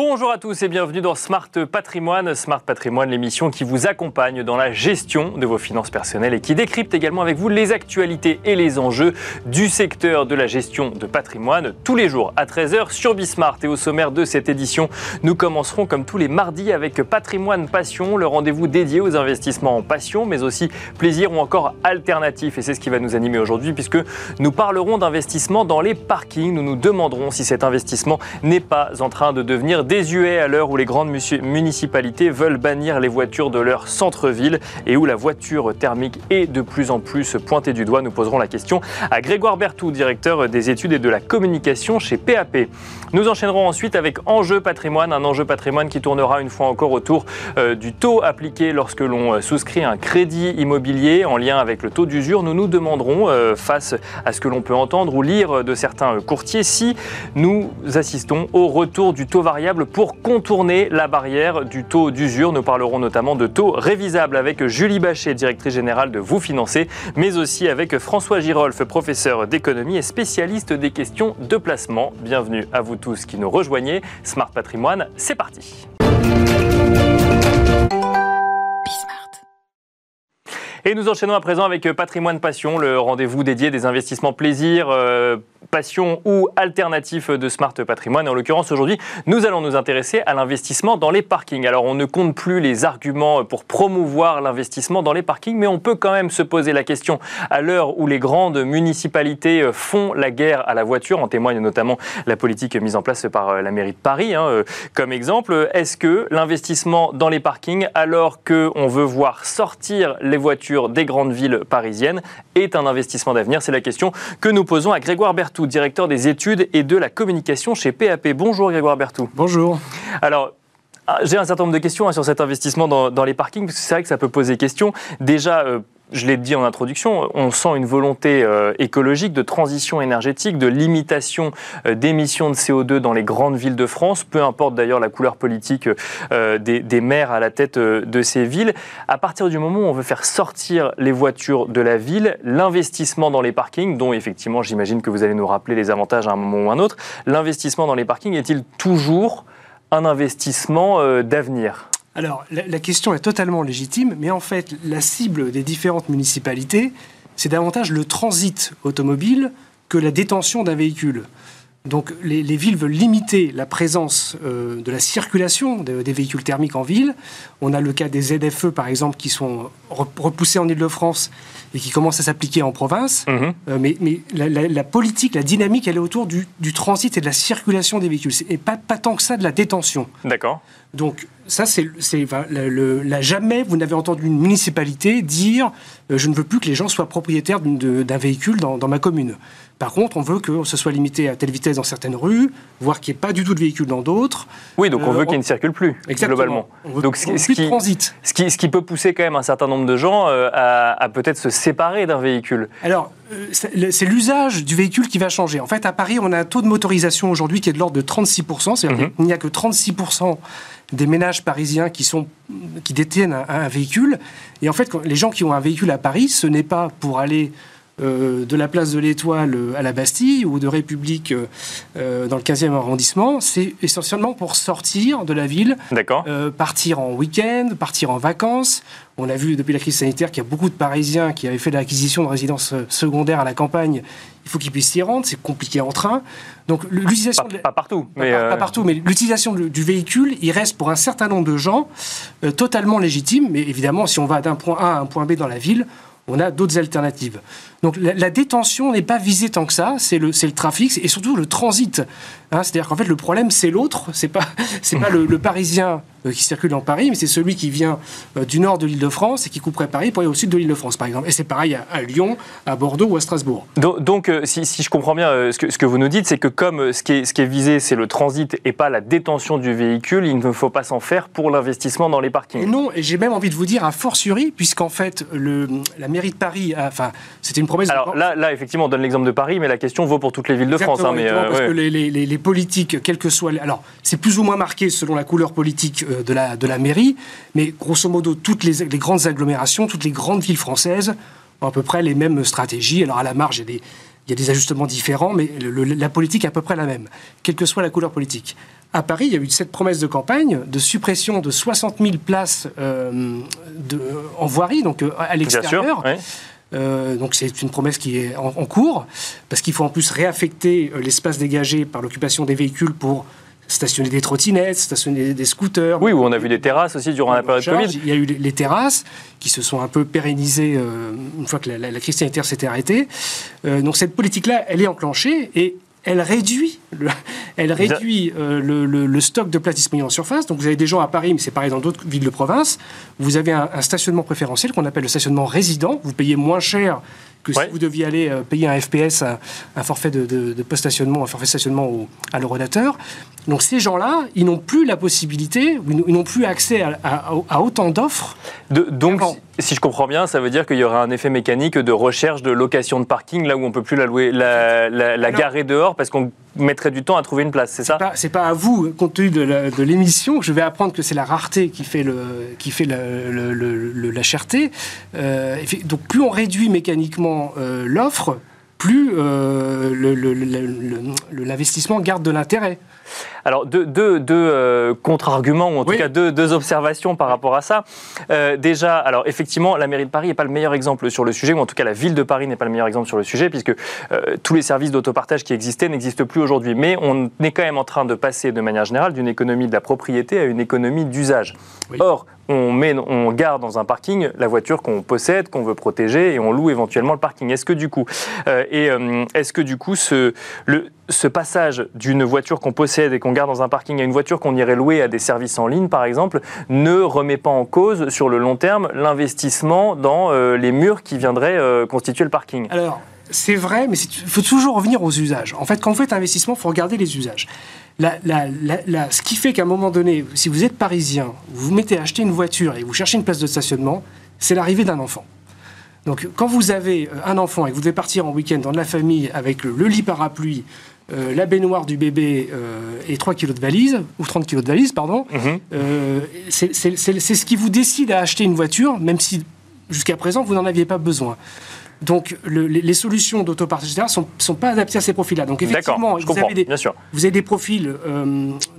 Bonjour à tous et bienvenue dans Smart Patrimoine. Smart Patrimoine, l'émission qui vous accompagne dans la gestion de vos finances personnelles et qui décrypte également avec vous les actualités et les enjeux du secteur de la gestion de patrimoine tous les jours à 13h sur Bismart. Et au sommaire de cette édition, nous commencerons comme tous les mardis avec Patrimoine Passion, le rendez-vous dédié aux investissements en passion, mais aussi plaisir ou encore alternatif. Et c'est ce qui va nous animer aujourd'hui puisque nous parlerons d'investissement dans les parkings. Nous nous demanderons si cet investissement n'est pas en train de devenir désuet à l'heure où les grandes municipalités veulent bannir les voitures de leur centre-ville et où la voiture thermique est de plus en plus pointée du doigt. Nous poserons la question à Grégoire Bertou, directeur des études et de la communication chez PAP. Nous enchaînerons ensuite avec Enjeu patrimoine, un enjeu patrimoine qui tournera une fois encore autour euh, du taux appliqué lorsque l'on euh, souscrit un crédit immobilier en lien avec le taux d'usure. Nous nous demanderons, euh, face à ce que l'on peut entendre ou lire de certains courtiers, si nous assistons au retour du taux variable pour contourner la barrière du taux d'usure. Nous parlerons notamment de taux révisables avec Julie Bachet, directrice générale de Vous Financer, mais aussi avec François Girolf, professeur d'économie et spécialiste des questions de placement. Bienvenue à vous tous qui nous rejoignez. Smart Patrimoine, c'est parti. Et nous enchaînons à présent avec Patrimoine Passion, le rendez-vous dédié des investissements plaisir, euh, passion ou alternatif de Smart Patrimoine. En l'occurrence, aujourd'hui, nous allons nous intéresser à l'investissement dans les parkings. Alors, on ne compte plus les arguments pour promouvoir l'investissement dans les parkings, mais on peut quand même se poser la question à l'heure où les grandes municipalités font la guerre à la voiture. En témoigne notamment la politique mise en place par la mairie de Paris, hein, comme exemple. Est-ce que l'investissement dans les parkings, alors qu'on veut voir sortir les voitures des grandes villes parisiennes, est un investissement d'avenir? C'est la question que nous posons à Grégoire Bertrand directeur des études et de la communication chez PAP. Bonjour Grégoire Bertou. Bonjour. Alors, ah, j'ai un certain nombre de questions hein, sur cet investissement dans, les parkings, parce que c'est vrai que ça peut poser question. Déjà, euh, je l'ai dit en introduction, on sent une volonté euh, écologique de transition énergétique, de limitation euh, d'émissions de CO2 dans les grandes villes de France, peu importe d'ailleurs la couleur politique euh, des, maires à la tête de ces villes. À partir du moment où on veut faire sortir les voitures de la ville, l'investissement dans les parkings, dont effectivement j'imagine que vous allez nous rappeler les avantages à un moment ou un autre, l'investissement dans les parkings est-il toujours un investissement d'avenir? Alors, la, question est totalement légitime, mais en fait, la cible des différentes municipalités, c'est davantage le transit automobile que la détention d'un véhicule. Donc les, villes veulent limiter la présence euh, de la circulation des véhicules thermiques en ville. On a le cas des ZFE, par exemple, qui sont repoussés en Ile-de-France et qui commencent à s'appliquer en province. Mhm. Euh, mais, la, politique, la dynamique, elle est autour du, transit et de la circulation des véhicules. Et pas, pas tant que ça de la détention. D'accord. Donc ça, c'est là jamais vous n'avez entendu une municipalité dire euh, je ne veux plus que les gens soient propriétaires d'un véhicule dans, ma commune. Par contre, on veut que ce soit limité à telle vitesse dans certaines rues, voire qu'il n'y ait pas du tout de véhicules dans d'autres. Oui, donc on veut euh, qu'il ne circule plus, globalement. donc, ce, plus qui, de transit. Ce qui, ce qui, peut pousser quand même un certain nombre de gens euh, à, peut-être se séparer d'un véhicule. Alors, c'est l'usage du véhicule qui va changer. En fait, à Paris, on a un taux de motorisation aujourd'hui qui est de l'ordre de 36%. C'est-à-dire mhm. qu'il n'y a que 36% des ménages parisiens qui, sont, qui détiennent un, véhicule. Et en fait, les gens qui ont un véhicule à Paris, ce n'est pas pour aller euh, de la place de l'Étoile à la Bastille ou de République euh, dans le 15e arrondissement, c'est essentiellement pour sortir de la ville, euh, partir en week-end, partir en vacances. On a vu depuis la crise sanitaire qu'il y a beaucoup de Parisiens qui avaient fait l'acquisition de résidences secondaires à la campagne. Il faut qu'ils puissent s'y rendre, c'est compliqué en train. Donc l'utilisation pas, partout, mais pas, partout, mais l'utilisation du véhicule, il reste pour un certain nombre de gens totalement légitime. Mais évidemment, si on va d'un point A à un point B dans la ville, on a d'autres alternatives. Donc la, détention n'est pas visée tant que ça, c'est le, le trafic et surtout le transit. Hein. C'est-à-dire qu'en fait le problème c'est l'autre, c'est pas, c'est pas le, Parisien euh, qui circule dans Paris, mais c'est celui qui vient euh, du nord de l'Île-de-France et qui couperait Paris pour aller au sud de l'Île-de-France par exemple. Et c'est pareil à, Lyon, à Bordeaux ou à Strasbourg. Donc, euh, si, je comprends bien ce, que, ce, que, vous nous dites, c'est que comme ce qui est, ce qui est visé c'est le transit et pas la détention du véhicule, il ne faut pas s'en faire pour l'investissement dans les parkings. non, et j'ai même envie de vous dire a fortiori, puisqu'en fait le, la mairie de Paris, enfin c'était une alors là, là, effectivement, on donne l'exemple de Paris, mais la question vaut pour toutes les villes de France. Hein, mais, euh, parce que les, politiques, quelles que soient... Alors, c'est plus ou moins marqué selon la couleur politique euh, de la, de la mairie, mais grosso modo, toutes les, grandes agglomérations, toutes les grandes villes françaises ont à peu près les mêmes stratégies. Alors, à la marge, il y a des Il y a des ajustements différents, mais la politique est à peu près la même, quelle que soit la couleur politique. À Paris, il y a eu cette promesse de campagne de suppression de 60 000 places euh, de, en voirie, donc à l'extérieur. Euh, donc c'est une promesse qui est en, cours, parce qu'il faut en plus réaffecter l'espace dégagé par l'occupation des véhicules pour stationner des trottinettes, stationner des scooters. Oui, où on a vu des terrasses aussi durant la période Covid. Il y a eu les terrasses qui se sont un peu pérennisées une fois que la, crise sanitaire s'était arrêtée. donc cette politique-là, elle est enclenchée et elle réduit, le, elle réduit euh, le, stock de places disponibles en surface. Donc vous avez des gens à Paris, mais c'est pareil dans d'autres villes de province. Vous avez un, stationnement préférentiel qu'on appelle le stationnement résident. Vous payez moins cher que si vous deviez aller euh, payer un FPS, un, forfait de, de, post-stationnement, un forfait de stationnement à l'ordinateur. Donc ces gens-là, ils n'ont plus la possibilité, ils n'ont plus accès à, autant d'offres. Donc, si je comprends bien, ça veut dire qu'il y aura un effet mécanique de recherche de location de parking là où on peut plus la, louer, la, la, garer dehors parce qu'on mettrait du temps à trouver une place, c'est ça C'est pas, pas à vous, compte tenu de l'émission, que je vais apprendre que c'est la rareté qui fait, le, qui fait le, la cherté. Euh, donc plus on réduit mécaniquement euh, l'offre, plus euh, l'investissement garde de l'intérêt. Alors, deux, euh, contre-arguments, ou en tout cas deux, observations par rapport à ça. Euh, déjà, alors effectivement, la mairie de Paris n'est pas le meilleur exemple sur le sujet, ou en tout cas la ville de Paris n'est pas le meilleur exemple sur le sujet, puisque euh, tous les services d'autopartage qui existaient n'existent plus aujourd'hui. Mais on est quand même en train de passer de manière générale d'une économie de la propriété à une économie d'usage. Or, on, met, on garde dans un parking la voiture qu'on possède, qu'on veut protéger, et on loue éventuellement le parking. Est-ce que du coup, et est-ce que du coup, ce, passage d'une voiture qu'on possède et qu'on garde dans un parking à une voiture qu'on irait louer à des services en ligne, par exemple, ne remet pas en cause sur le long terme l'investissement dans euh, les murs qui viendraient euh, constituer le parking? C'est vrai, mais il faut toujours revenir aux usages. En fait, quand vous faites investissement, il faut regarder les usages. ce qui fait qu'à un moment donné, si vous êtes parisien, vous vous mettez à acheter une voiture et vous cherchez une place de stationnement, c'est l'arrivée d'un enfant. Donc, quand vous avez euh, un enfant et que vous devez partir en week-end dans de la famille avec le lit parapluie, euh, la baignoire du bébé euh, et 3 kilos de valise, ou 30 kilos de valise, pardon, mhm. euh, c'est ce qui vous décide à acheter une voiture, même si jusqu'à présent vous n'en aviez pas besoin. Donc les, solutions d'autopartage ne sont, sont, pas adaptées à ces profils-là. Donc effectivement, vous, avez des, vous avez des profils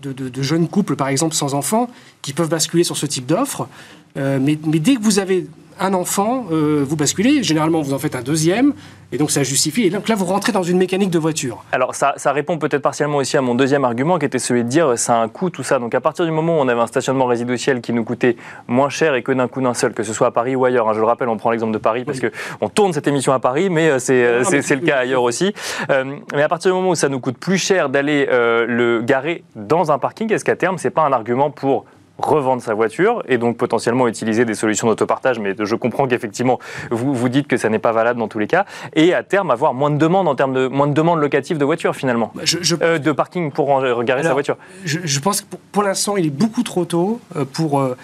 de, de, jeunes couples, par exemple, sans enfants, qui peuvent basculer sur ce type d'offre. mais, mais, dès que vous avez un enfant, euh, vous basculez. Généralement, vous en faites un deuxième. Et donc, ça justifie. Et donc là, vous rentrez dans une mécanique de voiture. Alors, ça, répond peut-être partiellement aussi à mon deuxième argument, qui était celui de dire ça a un coût, tout ça. Donc, à partir du moment où on avait un stationnement résidentiel qui nous coûtait moins cher et que d'un coup d'un seul, que ce soit à Paris ou ailleurs, hein, je le rappelle, on prend l'exemple de Paris parce que qu'on tourne cette émission à Paris, mais euh, euh, c'est le cas ailleurs aussi. mais à partir du moment où ça nous coûte plus cher d'aller le garer dans un parking, est-ce qu'à terme, c'est pas un argument pour revendre sa voiture et donc potentiellement utiliser des solutions d'autopartage. Mais je comprends qu'effectivement, vous, vous dites que ça n'est pas valable dans tous les cas. Et à terme, avoir moins de demandes en termes de moins de demandes locatives de voitures finalement, bah, euh, de parking pour regarder sa voiture. Je, pense que pour, l'instant, il est beaucoup trop tôt euh, pour. Euh,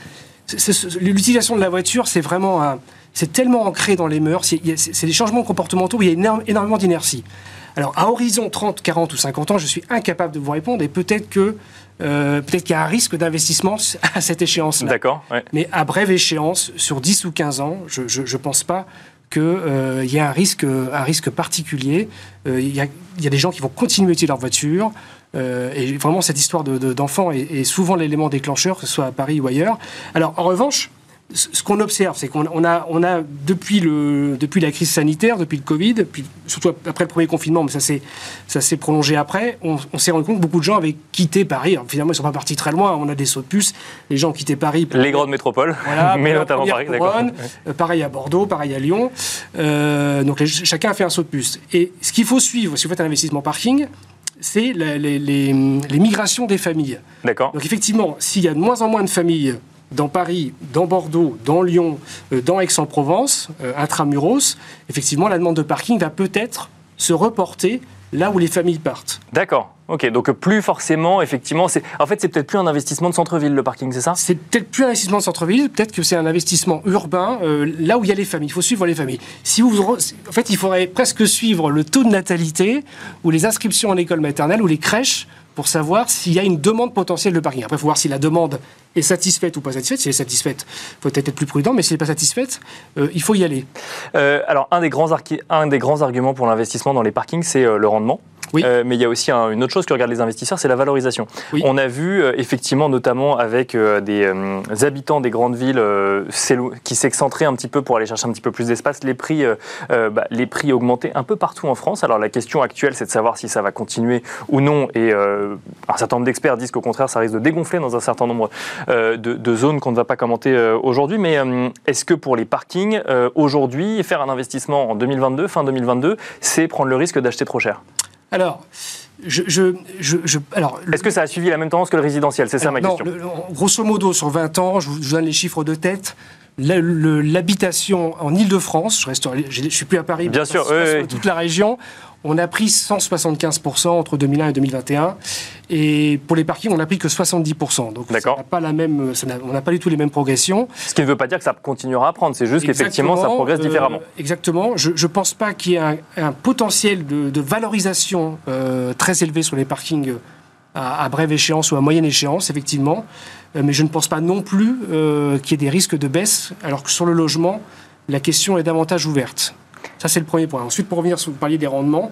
l'utilisation de la voiture, c'est vraiment c'est tellement ancré dans les mœurs, c'est des changements comportementaux où il y a énormément d'inertie. Alors, à horizon 30, 40 ou 50 ans, je suis incapable de vous répondre et peut-être que euh, peut-être qu'il y a un risque d'investissement à cette échéance-là. D'accord. Mais à brève échéance, sur 10 ou 15 ans, je ne pense pas qu'il euh, y ait un risque, un risque particulier. Euh, il y, a, y, a des gens qui vont continuer à utiliser leur voiture. et vraiment, cette histoire d'enfants de, est, est, souvent l'élément déclencheur, que ce soit à Paris ou ailleurs. Alors, en revanche, ce qu'on observe, c'est qu'on a, on a depuis, le, depuis la crise sanitaire, depuis le Covid, puis surtout après le premier confinement, mais ça s'est prolongé après, on, s'est rendu compte que beaucoup de gens avaient quitté Paris. finalement, ils ne sont pas partis très loin. On a des sauts de puce. Les gens ont quitté Paris. les grandes métropoles, voilà, mais notamment Paris. Euh, pareil à Bordeaux, pareil à Lyon. Euh, donc chacun a fait un saut de puce. Et ce qu'il faut suivre, si vous faites un investissement parking, c'est les, les, les migrations des familles. D'accord. Donc effectivement, s'il y a de moins en moins de familles dans Paris, dans Bordeaux, dans Lyon, euh, dans Aix-en-Provence, euh, intramuros, effectivement, la demande de parking va peut-être se reporter là où les familles partent. D'accord. Ok, donc plus forcément, effectivement, c'est en fait c'est peut-être plus un investissement de centre-ville le parking, c'est ça? C'est peut-être plus un investissement de centre-ville, peut-être que c'est un investissement urbain, euh, là où il y a les familles. Il faut suivre les familles. Si vous, en fait, il faudrait presque suivre le taux de natalité ou les inscriptions en école maternelle ou les crèches pour savoir s'il y a une demande potentielle de parking. Après, il faut voir si la demande est satisfaite ou pas satisfaite. Si elle est satisfaite, il faut peut-être être plus prudent, mais si elle n'est pas satisfaite, euh, il faut y aller. Euh, alors, un des, grands arguments pour l'investissement dans les parkings, c'est euh, le rendement. Euh, mais il y a aussi une autre chose que regardent les investisseurs, c'est la valorisation. On a vu euh, effectivement, notamment avec euh, des habitants des grandes villes qui s'excentraient un petit peu pour aller chercher un petit peu plus d'espace, les prix, bah, les prix augmentaient un peu partout en France. Alors la question actuelle, c'est de savoir si ça va continuer ou non. Et un certain nombre d'experts disent qu'au contraire, ça risque de dégonfler dans un certain nombre de, de, zones qu'on ne va pas commenter aujourd'hui. Mais est-ce que pour les parkings, aujourd'hui, faire un investissement en 2022, fin 2022, c'est prendre le risque d'acheter trop cher? Alors, je, je, alors, Est-ce que ça a suivi la même tendance que le résidentiel? C'est ça ma question. grosso modo, sur 20 ans, je vous donne les chiffres de tête. L'habitation en Ile-de-France, je reste, je, suis plus à Paris, bien sûr, toute la région, on a pris 175% entre 2001 et 2021. Et pour les parkings, on n'a pris que 70%. Donc, ça n'a pas la même, on n'a pas du tout les mêmes progressions. Ce qui ne veut pas dire que ça continuera à prendre, c'est juste qu'effectivement, ça progresse différemment. Euh, exactement. Je ne pense pas qu'il y ait un, potentiel de, valorisation euh, très élevé sur les parkings à, brève échéance ou à moyenne échéance, effectivement. Euh, mais je ne pense pas non plus qu'il y ait des risques de baisse, alors que sur le logement, la question est davantage ouverte. Ça, c'est le premier point. Ensuite, pour revenir sur vous parliez des rendements,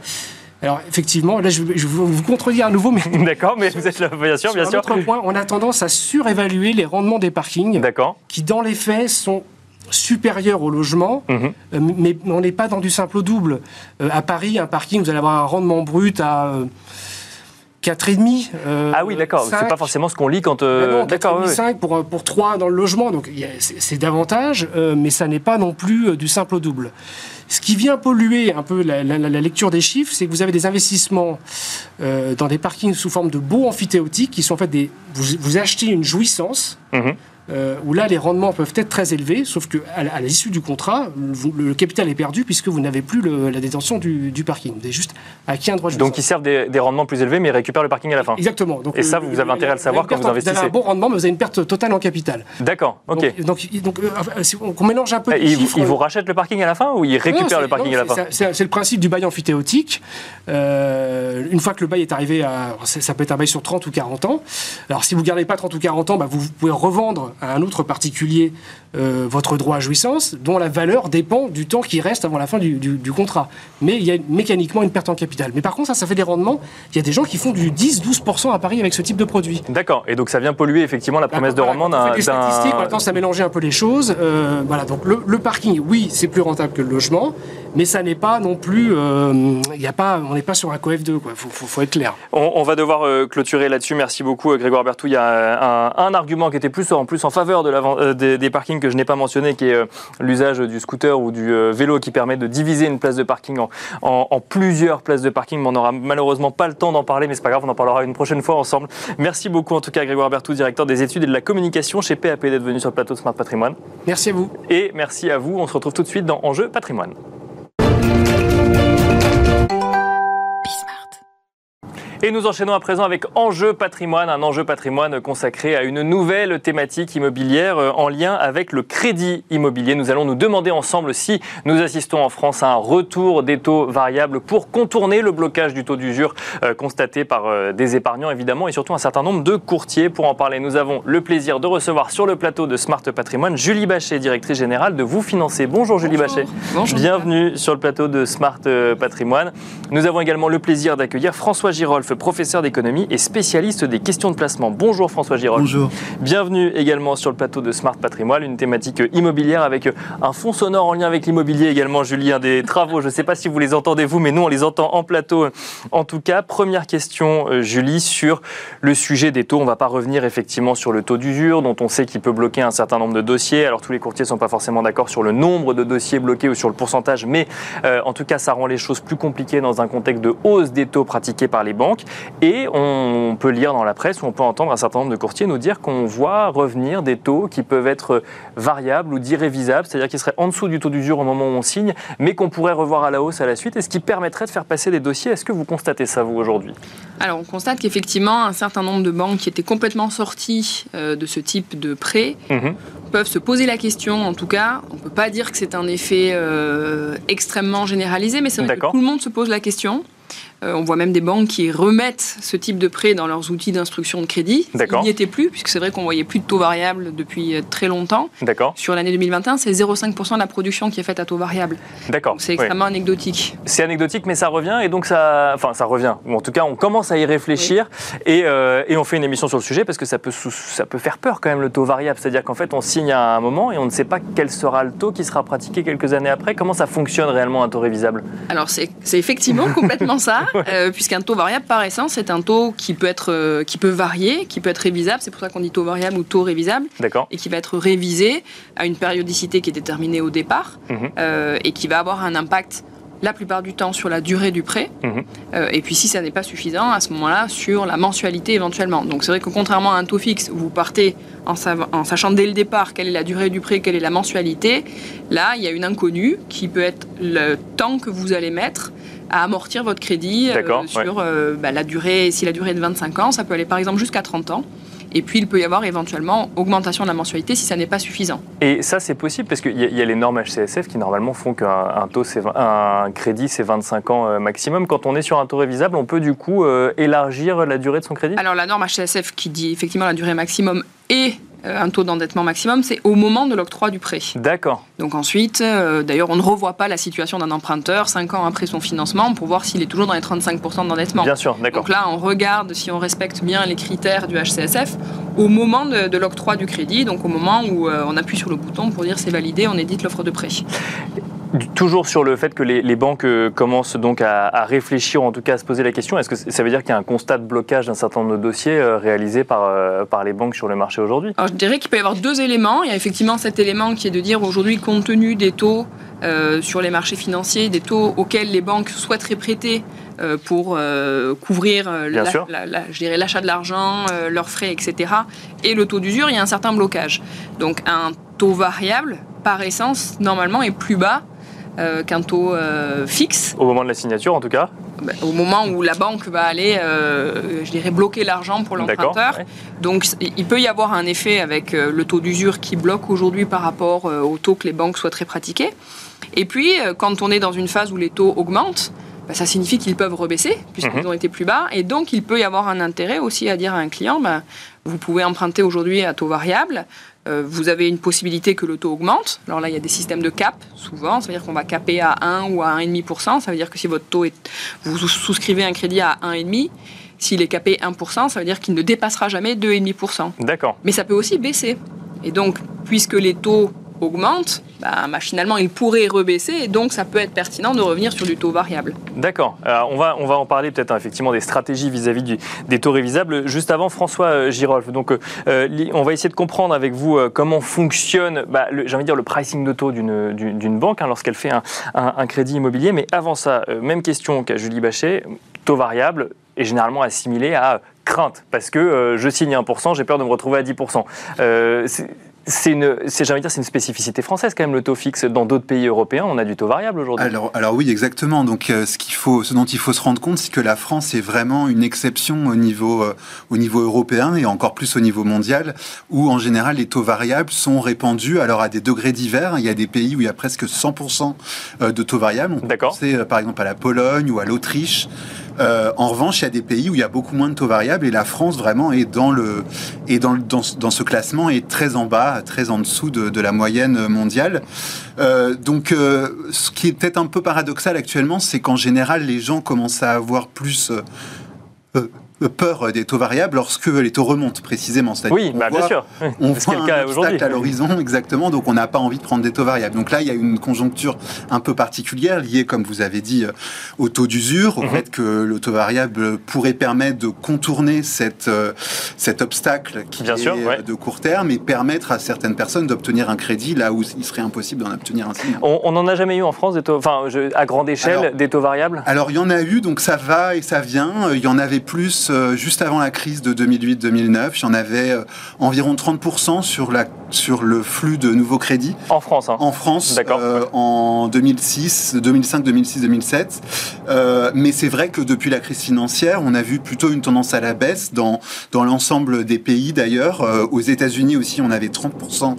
alors effectivement, là je, vais vous contredire à nouveau, mais d'accord, mais vous êtes là, bien sûr, bien sûr. Autre point, on a tendance à surévaluer les rendements des parkings, d'accord, qui dans les faits sont supérieurs au logement, mhm. euh, mais on n'est pas dans du simple au double. Euh, à Paris, un parking, vous allez avoir un rendement brut à 4,5. Euh, ah oui, d'accord. C'est pas forcément ce qu'on lit quand. Euh, d'accord. 5 pour, pour 3 dans le logement. Donc c'est davantage, mais ça n'est pas non plus du simple au double. Ce qui vient polluer un peu la, lecture des chiffres, c'est que vous avez des investissements euh, dans des parkings sous forme de baux amphithéotiques qui sont en fait des. Vous, achetez une jouissance. Mhm. Euh, où là les rendements peuvent être très élevés, sauf qu'à à, l'issue du contrat, le, capital est perdu puisque vous n'avez plus la détention du, parking. Vous avez juste acquis un droit de Donc ils servent des, rendements plus élevés mais ils récupèrent le parking à la fin. Exactement. Donc, Et ça, vous avez intérêt à le savoir quand vous investissez. Vous avez un bon rendement, mais vous avez une perte totale en capital. D'accord, ok. Donc, donc, euh, on mélange un peu. ils, vous rachètent le parking à la fin ou ils récupèrent le parking à la fin C'est le principe du bail amphithéotique. Euh, une fois que le bail est arrivé à. Ça peut être un bail sur 30 ou 40 ans. Alors si vous ne gardez pas 30 ou 40 ans, bah, vous pouvez revendre à un autre particulier euh, votre droit à jouissance, dont la valeur dépend du temps qui reste avant la fin du, contrat. Mais il y a mécaniquement une perte en capital. Mais par contre, ça, ça fait des rendements. Il y a des gens qui font du 10-12% à Paris avec ce type de produit. D'accord. Et donc ça vient polluer effectivement la promesse de rendement d'un. Les statistiques, ça mélanger un peu les choses. Euh, voilà. Donc le, parking, oui, c'est plus rentable que le logement, mais ça n'est pas non plus. Euh, a pas, on n'est pas sur un COF2. Il faut, être clair. On, va devoir clôturer là-dessus. Merci beaucoup, Grégoire Bertou. Il y a un, argument qui était plus en plus en faveur de des, des parkings que je n'ai pas mentionné, qui est euh, l'usage du scooter ou du euh, vélo qui permet de diviser une place de parking en, plusieurs places de parking. Mais on n'aura malheureusement pas le temps d'en parler, mais c'est pas grave, on en parlera une prochaine fois ensemble. Merci beaucoup en tout cas Grégoire Bertou, directeur des études et de la communication chez PAP d'être venu sur le plateau Smart Patrimoine. Merci à vous. Et merci à vous. On se retrouve tout de suite dans Enjeu Patrimoine. Et nous enchaînons à présent avec Enjeu patrimoine, un enjeu patrimoine consacré à une nouvelle thématique immobilière euh, en lien avec le crédit immobilier. Nous allons nous demander ensemble si nous assistons en France à un retour des taux variables pour contourner le blocage du taux d'usure euh, constaté par euh, des épargnants évidemment et surtout un certain nombre de courtiers. Pour en parler, nous avons le plaisir de recevoir sur le plateau de Smart Patrimoine Julie Bachet, directrice générale de Vous Financer. Bonjour Julie Bachet. Bonjour. Bienvenue sur le plateau de Smart Patrimoine. Nous avons également le plaisir d'accueillir François Girolf, professeur d'économie et spécialiste des questions de placement. Bonjour François Giraud. Bonjour. Bienvenue également sur le plateau de Smart Patrimoine, une thématique immobilière avec un fond sonore en lien avec l'immobilier également, Julien, des travaux. Je ne sais pas si vous les entendez vous, mais nous on les entend en plateau. En tout cas, première question, euh, Julie, sur le sujet des taux. On ne va pas revenir effectivement sur le taux d'usure, dont on sait qu'il peut bloquer un certain nombre de dossiers. Alors tous les courtiers ne sont pas forcément d'accord sur le nombre de dossiers bloqués ou sur le pourcentage, mais euh, en tout cas, ça rend les choses plus compliquées dans un contexte de hausse des taux pratiqués par les banques. Et on peut lire dans la presse ou on peut entendre un certain nombre de courtiers nous dire qu'on voit revenir des taux qui peuvent être variables ou d'irrévisables, c'est-à-dire qu'ils seraient en dessous du taux d'usure au moment où on signe, mais qu'on pourrait revoir à la hausse à la suite, et ce qui permettrait de faire passer des dossiers? Est-ce que vous constatez ça, vous, aujourd'hui? Alors, on constate qu'effectivement, un certain nombre de banques qui étaient complètement sorties euh, de ce type de prêt mhm. peuvent se poser la question, en tout cas. On ne peut pas dire que c'est un effet euh, extrêmement généralisé, mais c'est vrai que tout le monde se pose la question. Euh, on voit même des banques qui remettent ce type de prêt dans leurs outils d'instruction de crédit. Il n'y était plus, puisque c'est vrai qu'on voyait plus de taux variable depuis très longtemps. D'accord. Sur l'année 2021, c'est 0,5% de la production qui est faite à taux variable. D'accord. C'est extrêmement anecdotique. C'est anecdotique, mais ça revient et donc ça, enfin ça revient. en tout cas, on commence à y réfléchir et, et, on fait une émission sur le sujet parce que ça peut ça peut faire peur quand même le taux variable. C'est-à-dire qu'en fait, on signe à un moment et on ne sait pas quel sera le taux qui sera pratiqué quelques années après. Comment ça fonctionne réellement un taux révisable? Alors c'est effectivement complètement ça, euh, puisqu'un taux variable par essence c'est un taux qui peut être euh, qui peut varier, qui peut être révisable. C'est pour ça qu'on dit taux variable ou taux révisable. D'accord. Et qui va être révisé à une périodicité qui est déterminée au départ mhm. euh, et qui va avoir un impact la plupart du temps sur la durée du prêt, mhm. euh, et puis si ça n'est pas suffisant, à ce moment-là, sur la mensualité éventuellement. Donc c'est vrai que contrairement à un taux fixe, où vous partez en, en, sachant dès le départ quelle est la durée du prêt, quelle est la mensualité, là, il y a une inconnue qui peut être le temps que vous allez mettre à amortir votre crédit euh, sur euh, bah, la durée. Si la durée est de 25 ans, ça peut aller par exemple jusqu'à 30 ans. Et puis, il peut y avoir éventuellement augmentation de la mensualité si ça n'est pas suffisant. Et ça, c'est possible parce qu'il y, a les normes HCSF qui normalement font qu'un taux, un crédit, c'est 25 ans euh, maximum. Quand on est sur un taux révisable, on peut du coup euh, élargir la durée de son crédit? Alors, la norme HCSF qui dit effectivement la durée maximum et euh, un taux d'endettement maximum, c'est au moment de l'octroi du prêt. D'accord. Donc ensuite, euh, d'ailleurs, on ne revoit pas la situation d'un emprunteur 5 ans après son financement pour voir s'il est toujours dans les 35% d'endettement. Bien sûr, d'accord. Donc là, on regarde si on respecte bien les critères du HCSF au moment de, l'octroi du crédit, donc au moment où euh, on appuie sur le bouton pour dire c'est validé, on édite l'offre de prêt. Toujours sur le fait que les, banques euh, commencent donc à, réfléchir, en tout cas à se poser la question, est-ce que ça veut dire qu'il y a un constat de blocage d'un certain nombre de dossiers euh, réalisés par, euh, par les banques sur le marché aujourd'hui? Alors je dirais qu'il peut y avoir deux éléments. Il y a effectivement cet élément qui est de dire aujourd'hui, compte tenu des taux sur les marchés financiers, des taux auxquels les banques souhaiteraient prêter pour couvrir l'achat de l'argent, leurs frais, etc., et le taux d'usure, il y a un certain blocage. Donc un taux variable, par essence, normalement, est plus bas euh, qu'un taux euh, fixe. Au moment de la signature, en tout cas ben, Au moment où la banque va aller, euh, je dirais, bloquer l'argent pour l'emprunteur. Donc, il peut y avoir un effet avec le taux d'usure qui bloque aujourd'hui par rapport au taux que les banques souhaiteraient pratiquer. Et puis, quand on est dans une phase où les taux augmentent, ben, ça signifie qu'ils peuvent rebaisser, puisqu'ils mhm. ont été plus bas. Et donc, il peut y avoir un intérêt aussi à dire à un client, ben, vous pouvez emprunter aujourd'hui à taux variable, euh, vous avez une possibilité que le taux augmente. Alors là, il y a des systèmes de cap, souvent. Ça veut dire qu'on va caper à 1 ou à 1,5%. Ça veut dire que si votre taux est. Vous souscrivez un crédit à 1,5%, s'il est capé 1%, ça veut dire qu'il ne dépassera jamais 2,5%. D'accord. Mais ça peut aussi baisser. Et donc, puisque les taux augmente, bah, machinalement, il pourrait rebaisser et donc ça peut être pertinent de revenir sur du taux variable. D'accord. on, va, on va en parler peut-être hein, effectivement des stratégies vis-à-vis des taux révisables. Juste avant, François euh, Girolf, donc, euh, on va essayer de comprendre avec vous euh, comment fonctionne, bah, j'ai envie de dire, le pricing de taux d'une banque hein, lorsqu'elle fait un, un, crédit immobilier. Mais avant ça, même question qu'à Julie Bachet, taux variable est généralement assimilé à crainte, parce que je signe 1%, j'ai peur de me retrouver à 10% c'est une, c'est, dire, c'est une spécificité française quand même le taux fixe. Dans d'autres pays européens, on a du taux variable aujourd'hui. Alors, alors oui, exactement. Donc, euh, ce qu'il faut, ce dont il faut se rendre compte, c'est que la France est vraiment une exception au niveau, euh, au niveau européen et encore plus au niveau mondial, où en général les taux variables sont répandus. Alors à des degrés divers, il y a des pays où il y a presque 100% euh, de taux variables. On D'accord. par exemple à la Pologne ou à l'Autriche. Euh, en revanche, il y a des pays où il y a beaucoup moins de taux variables et la France vraiment est dans dans, ce classement est très en bas, très en dessous de, la moyenne mondiale. Euh, donc, euh, ce qui est peut-être un peu paradoxal actuellement, c'est qu'en général, les gens commencent à avoir plus peur des taux variables lorsque les taux remontent précisément. Oui, bah, bien sûr. On voit un cas obstacle à l'horizon exactement, donc on n'a pas envie de prendre des taux variables. Donc là, il y a une conjoncture un peu particulière liée, comme vous avez dit, au taux d'usure, au mhm. fait que le taux variable pourrait permettre de contourner cette, euh, cet obstacle qui est de court terme et permettre à certaines personnes d'obtenir un crédit là où il serait impossible d'en obtenir un. On n'en a jamais eu en France des taux, enfin, à grande échelle, des taux variables? Alors il y en a eu, donc ça va et ça vient. Il y en avait plus euh, juste avant la crise de 2008-2009. Il y en avait euh, environ 30% sur, la, sur le flux de nouveaux crédits. En France hein. En France, en 2006, 2005, 2006, 2007. mais c'est vrai que depuis la crise financière, on a vu plutôt une tendance à la baisse dans, dans l'ensemble des pays d'ailleurs. aux États-Unis aussi, on avait 30%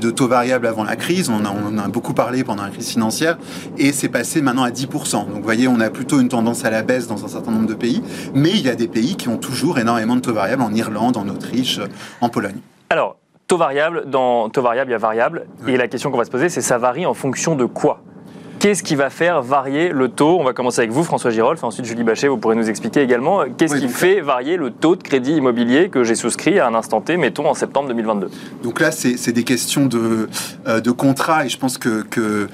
de taux variables avant la crise. On, on en a beaucoup parlé pendant la crise financière. Et c'est passé maintenant à 10%. Donc vous voyez, on a plutôt une tendance à la baisse dans un certain nombre de pays, mais il y a des pays qui ont toujours énormément de taux variables, en Irlande, en Autriche, en Pologne. Alors, taux variable, dans taux variable, il y a variable, et la question qu'on va se poser, c'est ça varie en fonction de quoi? Qu'est-ce qui va faire varier le taux? On va commencer avec vous, François Girolf, ensuite Julie Bachet, vous pourrez nous expliquer également. Qu'est-ce qui fait varier le taux de crédit immobilier que j'ai souscrit à un instant T, mettons en septembre 2022 Donc là, c'est des questions de, euh, de contrat et je pense que, que,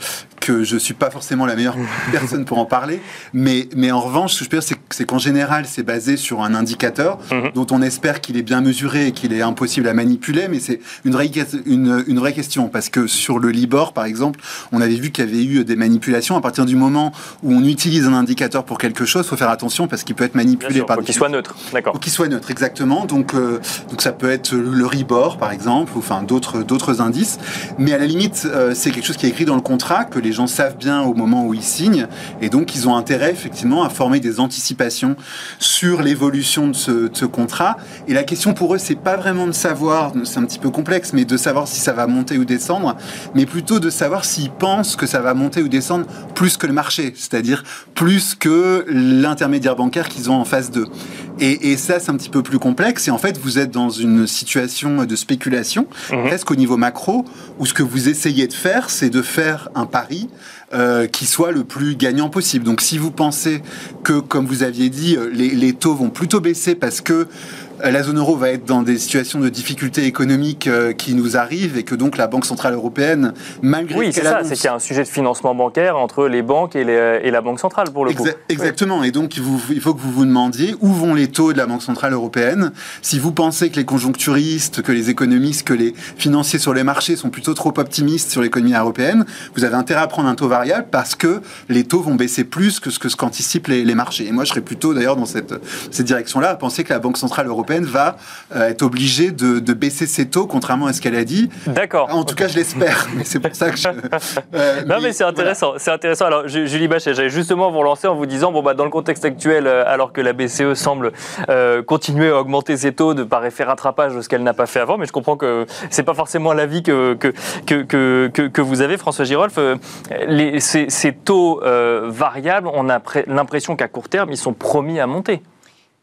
que je suis pas forcément la meilleure personne pour en parler, mais, mais en revanche, ce que je peux dire, c'est qu'en général, c'est basé sur un indicateur mhm. dont on espère qu'il est bien mesuré et qu'il est impossible à manipuler, mais c'est une vraie, une, une vraie question, parce que sur le Libor, par exemple, on avait vu qu'il y avait eu des manipulations. À partir du moment où on utilise un indicateur pour quelque chose, il faut faire attention parce qu'il peut être manipulé par... Faut qu'il soit neutre, d'accord. Faut qu'il soit neutre, exactement. Donc, euh, donc ça peut être le Ribor, par exemple, ou enfin d'autres d'autres indices, mais à la limite, euh, c'est quelque chose qui est écrit dans le contrat que les gens savent bien au moment où ils signent, et donc ils ont intérêt effectivement à former des anticipations sur l'évolution de ce, contrat. Et la question pour eux, c'est pas vraiment de savoir, c'est un petit peu complexe, mais de savoir si ça va monter ou descendre, mais plutôt de savoir s'ils pensent que ça va monter ou descendre plus que le marché, c'est-à-dire plus que l'intermédiaire bancaire qu'ils ont en face d'eux. Et, et, ça, c'est un petit peu plus complexe. Et en fait, vous êtes dans une situation de spéculation, mmh. presque au niveau macro, où ce que vous essayez de faire, c'est de faire un pari euh, qui soit le plus gagnant possible. Donc si vous pensez que, comme vous aviez dit, euh, les taux vont plutôt baisser parce que la zone euro va être dans des situations de difficultés économiques euh, qui nous arrivent et que donc la Banque Centrale Européenne, malgré... Oui, c'est ça, c'est qu'il y a un sujet de financement bancaire entre les banques et, et la Banque Centrale pour le coup. Exactement, et donc il faut que vous vous demandiez où vont les taux de la Banque Centrale Européenne? Si vous pensez que les conjoncturistes, que les économistes, que les financiers sur les marchés sont plutôt trop optimistes sur l'économie européenne, vous avez intérêt à prendre un taux variable parce que les taux vont baisser plus que ce que ce qu'anticipent les, les, marchés. Et moi je serais plutôt d'ailleurs dans cette, cette direction-là à penser que la Banque Centrale Européenne va euh, être obligée de, baisser ses taux, contrairement à ce qu'elle a dit. D'accord. En tout cas, je l'espère. mais c'est pour ça que je. Euh, non, mais, c'est intéressant. C'est intéressant. Alors, Julie Bachet, j'allais justement vous relancer en vous disant, bon, bah, dans le contexte actuel, euh, alors que la BCE semble continuer à augmenter ses taux de par effet rattrapage de ce qu'elle n'a pas fait avant, mais je comprends que c'est pas forcément l'avis que que, que, que, que, vous avez, François Girolf. Les, ces, ces, taux variables, on a l'impression qu'à court terme, ils sont promis à monter.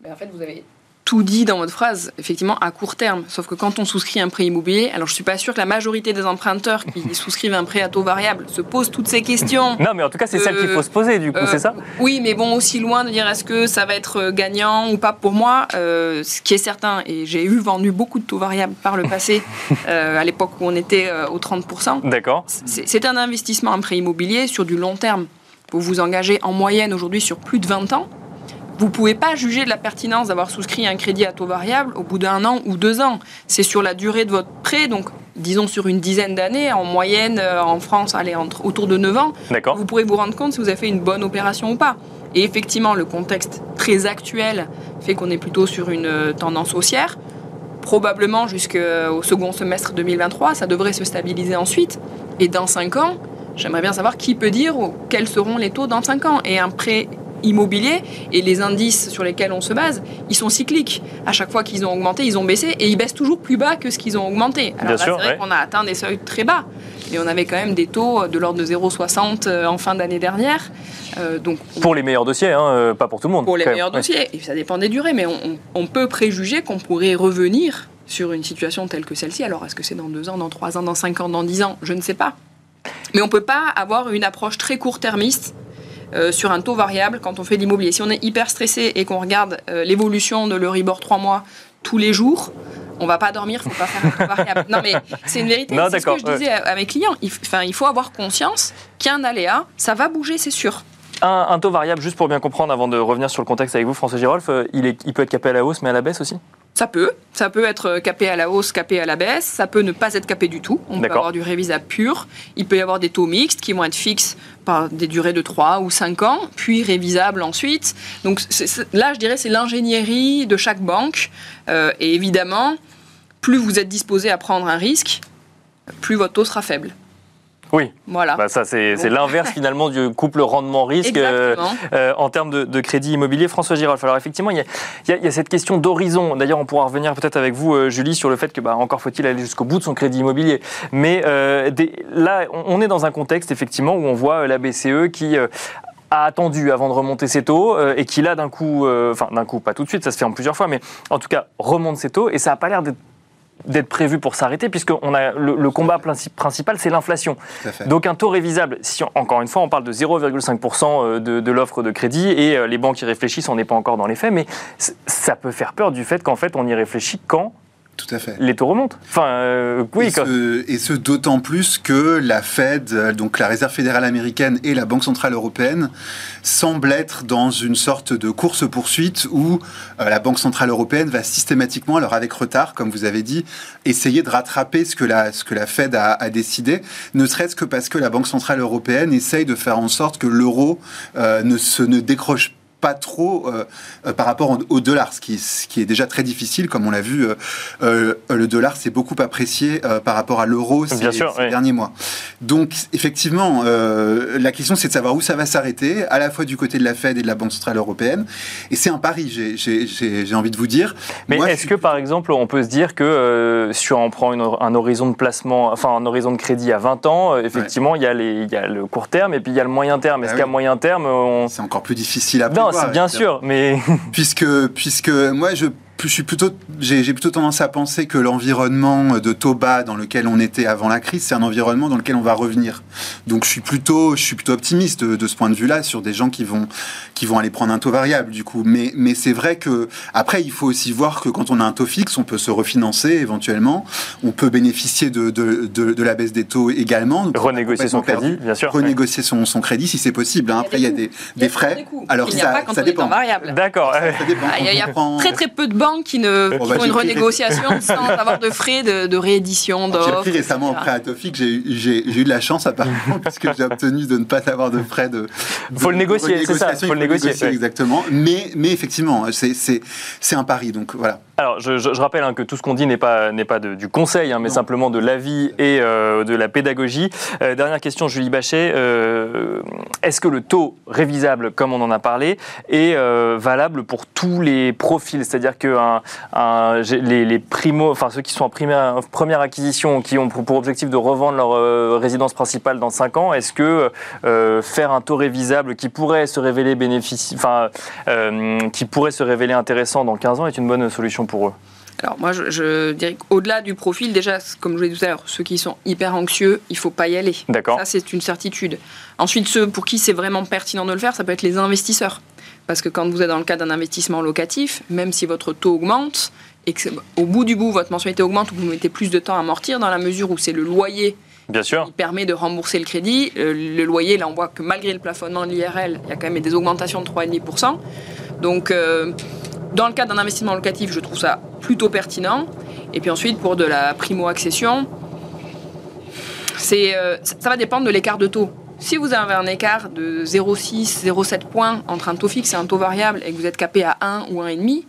Mais en fait, vous avez tout dit dans votre phrase, effectivement, à court terme. Sauf que quand on souscrit un prêt immobilier, alors je suis pas sûr que la majorité des emprunteurs qui souscrivent un prêt à taux variable se posent toutes ces questions. Non, mais en tout cas, c'est celle qu'il faut se poser, du coup, c'est ça euh, Oui, mais bon, aussi loin de dire est-ce que ça va être gagnant ou pas pour moi, euh, ce qui est certain, et j'ai eu vendu beaucoup de taux variables par le passé, euh, à l'époque où on était au 30%. D'accord. C'est un investissement, un prêt immobilier sur du long terme. Vous vous engagez en moyenne aujourd'hui sur plus de 20 ans vous ne pouvez pas juger de la pertinence d'avoir souscrit un crédit à taux variable au bout d'un an ou deux ans. C'est sur la durée de votre prêt, donc disons sur une dizaine d'années, en moyenne euh, en France, allez, entre, autour de 9 ans, vous pourrez vous rendre compte si vous avez fait une bonne opération ou pas. Et effectivement, le contexte très actuel fait qu'on est plutôt sur une euh, tendance haussière. Probablement jusqu'au second semestre 2023, ça devrait se stabiliser ensuite. Et dans 5 ans, j'aimerais bien savoir qui peut dire quels seront les taux dans 5 ans. Et un prêt immobilier et les indices sur lesquels on se base, ils sont cycliques. À chaque fois qu'ils ont augmenté, ils ont baissé et ils baissent toujours plus bas que ce qu'ils ont augmenté. Alors c'est vrai qu'on a atteint des seuils très bas, mais on avait quand même des taux de l'ordre de 0,60 euh, en fin d'année dernière. Euh, donc pour les meilleurs dossiers, hein, euh, pas pour tout le monde. Pour les meilleurs dossiers, et ça dépend des durées, mais on, on peut préjuger qu'on pourrait revenir sur une situation telle que celle-ci. Alors est-ce que c'est dans deux ans, dans trois ans, dans cinq ans, dans dix ans? Je ne sais pas. Mais on ne peut pas avoir une approche très court-termiste euh, sur un taux variable quand on fait de l'immobilier. Si on est hyper stressé et qu'on regarde euh, l'évolution de l'Euribor 3 mois tous les jours, on va pas dormir, faut pas faire un taux variable. Non mais c'est une vérité. C'est ce que je disais à, mes clients. Il, il faut avoir conscience qu'il y a un aléa, ça va bouger, c'est sûr. Un, un, taux variable, juste pour bien comprendre, avant de revenir sur le contexte avec vous, François Girolf, euh, il, est, il peut être capé à la hausse, mais à la baisse aussi? Ça peut. Ça peut être capé à la hausse, capé à la baisse. Ça peut ne pas être capé du tout. On peut avoir du révisable pur. Il peut y avoir des taux mixtes qui vont être fixes par des durées de 3 ou 5 ans, puis révisables ensuite. Donc là, je dirais, c'est l'ingénierie de chaque banque. Euh, et évidemment, plus vous êtes disposé à prendre un risque, plus votre taux sera faible. Oui, voilà. Bah, ça, c'est l'inverse finalement du couple rendement-risque euh, euh, en termes de, crédit immobilier. François Girolf, alors effectivement, il y, a, cette question d'horizon. D'ailleurs, on pourra revenir peut-être avec vous, euh, Julie, sur le fait que bah, encore faut-il aller jusqu'au bout de son crédit immobilier. Mais là, on est dans un contexte effectivement où on voit la BCE qui a attendu avant de remonter ses taux et qui là d'un coup, enfin d'un coup, pas tout de suite, ça se fait en plusieurs fois, mais en tout cas remonte ses taux et ça n'a pas l'air d'être d'être prévu pour s'arrêter, puisque on a le, combat principal, c'est l'inflation. Donc un taux révisable, si encore une fois, on parle de 0,5% euh, de, de l'offre de crédit, et euh, les banques y réfléchissent, on n'est pas encore dans les faits, mais ça peut faire peur du fait qu'en fait, on y réfléchit quand tout à fait. Les taux remontent. Enfin, euh, oui. Et ce, d'autant plus que la Fed, euh, donc la Réserve fédérale américaine et la Banque centrale européenne, semblent être dans une sorte de course-poursuite où euh, la Banque centrale européenne va systématiquement, alors avec retard, comme vous avez dit, essayer de rattraper ce que la, ce que la Fed a, décidé, ne serait-ce que parce que la Banque centrale européenne essaye de faire en sorte que l'euro ne se ne décroche pas pas trop euh, euh, par rapport au dollar, ce qui, ce qui, est déjà très difficile, comme on l'a vu. Euh, le dollar s'est beaucoup apprécié par rapport à l'euro ces, derniers mois. Donc, effectivement, la question, c'est de savoir où ça va s'arrêter, à la fois du côté de la Fed et de la Banque centrale européenne. Et c'est un pari, j'ai envie de vous dire. Mais est-ce que, par exemple, on peut se dire que si on prend un horizon de placement, enfin un horizon de crédit à 20 ans, effectivement, il, y a les, il y a le court terme et puis il y a le moyen terme. Est-ce bah qu'à moyen terme, on... c'est encore plus difficile à bien sûr, mais puisque puisque moi je je suis plutôt, j'ai plutôt tendance à penser que l'environnement de taux bas dans lequel on était avant la crise, c'est un environnement dans lequel on va revenir. Donc je suis plutôt, je suis plutôt optimiste de, ce point de vue-là sur des gens qui vont, qui vont aller prendre un taux variable du coup. Mais, mais c'est vrai que après il faut aussi voir que quand on a un taux fixe, on peut se refinancer éventuellement, on peut bénéficier de, de, de, la baisse des taux également. renégocier son crédit, bien sûr. Renégocier son, son crédit si c'est possible. Hein. Après il y a des, des frais. Alors ça, ça dépend. D'accord. Il y a très très peu de banques qui, ne, font une renégociation sans avoir de frais de, réédition J'ai pris récemment un prêt à Tofik, j'ai eu de la chance apparemment, puisque j'ai obtenu de ne pas avoir de frais de. Il faut le négocier, c'est ça, il faut le négocier. Exactement. Mais, mais effectivement, c'est un pari, donc voilà. Alors, je, rappelle hein, que tout ce qu'on dit n'est pas, pas du conseil, hein, mais simplement de l'avis et euh, de la pédagogie. Euh, dernière question, Julie Bachet. Euh, est-ce que le taux révisable, comme on en a parlé, est valable pour tous les profils? C'est-à-dire que les, les primo, enfin ceux qui sont en première, première acquisition, qui ont pour, objectif de revendre leur résidence principale dans 5 ans, est-ce que faire un taux révisable qui pourrait se révéler bénéficie, enfin, qui pourrait se révéler intéressant dans 15 ans est une bonne solution pour eux? Alors moi, je, dirais qu'au-delà du profil, déjà, comme je l'ai dit tout à l'heure, ceux qui sont hyper anxieux, il faut pas y aller. D'accord. Ça, c'est une certitude. Ensuite, ceux pour qui c'est vraiment pertinent de le faire, ça peut être les investisseurs. Parce que quand vous êtes dans le cas d'un investissement locatif, même si votre taux augmente, et que au bout du bout, votre mensualité augmente ou vous mettez plus de temps à amortir, dans la mesure où c'est le loyer Bien sûr. qui permet de rembourser le crédit, euh, le loyer, là, on voit que malgré le plafonnement de l'IRL, il y a quand même des augmentations de 3,5%. Donc... Euh, dans le cadre d'un investissement locatif, je trouve ça plutôt pertinent. Et puis ensuite, pour de la primo-accession, euh, ça va dépendre de l'écart de taux. Si vous avez un écart de 0,6, 0,7 points entre un taux fixe et un taux variable et que vous êtes capé à 1 ou 1,5,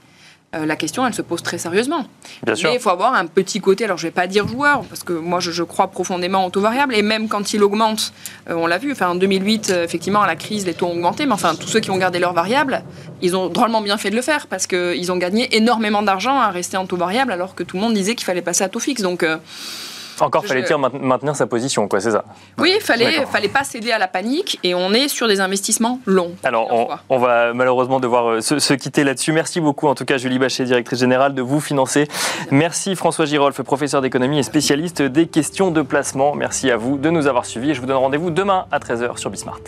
euh, la question, elle se pose très sérieusement. Bien Mais il faut avoir un petit côté, alors je ne vais pas dire joueur, parce que moi je, crois profondément au taux variable, et même quand il augmente, euh, on l'a vu, enfin, en 2008, euh, effectivement, à la crise, les taux ont augmenté, mais enfin, tous ceux qui ont gardé leur variable, ils ont drôlement bien fait de le faire, parce qu'ils ont gagné énormément d'argent à rester en taux variable, alors que tout le monde disait qu'il fallait passer à taux fixe. Donc, encore fallait-il maintenir sa position, quoi, c'est ça Oui, il fallait, fallait pas céder à la panique et on est sur des investissements longs. Alors, on, va malheureusement devoir euh, se, quitter là-dessus. Merci beaucoup, en tout cas, Julie Bachet, directrice générale de Vous Financer. Merci François Girolf, professeur d'économie et spécialiste des questions de placement. Merci à vous de nous avoir suivis et je vous donne rendez-vous demain à 13h sur Bismart.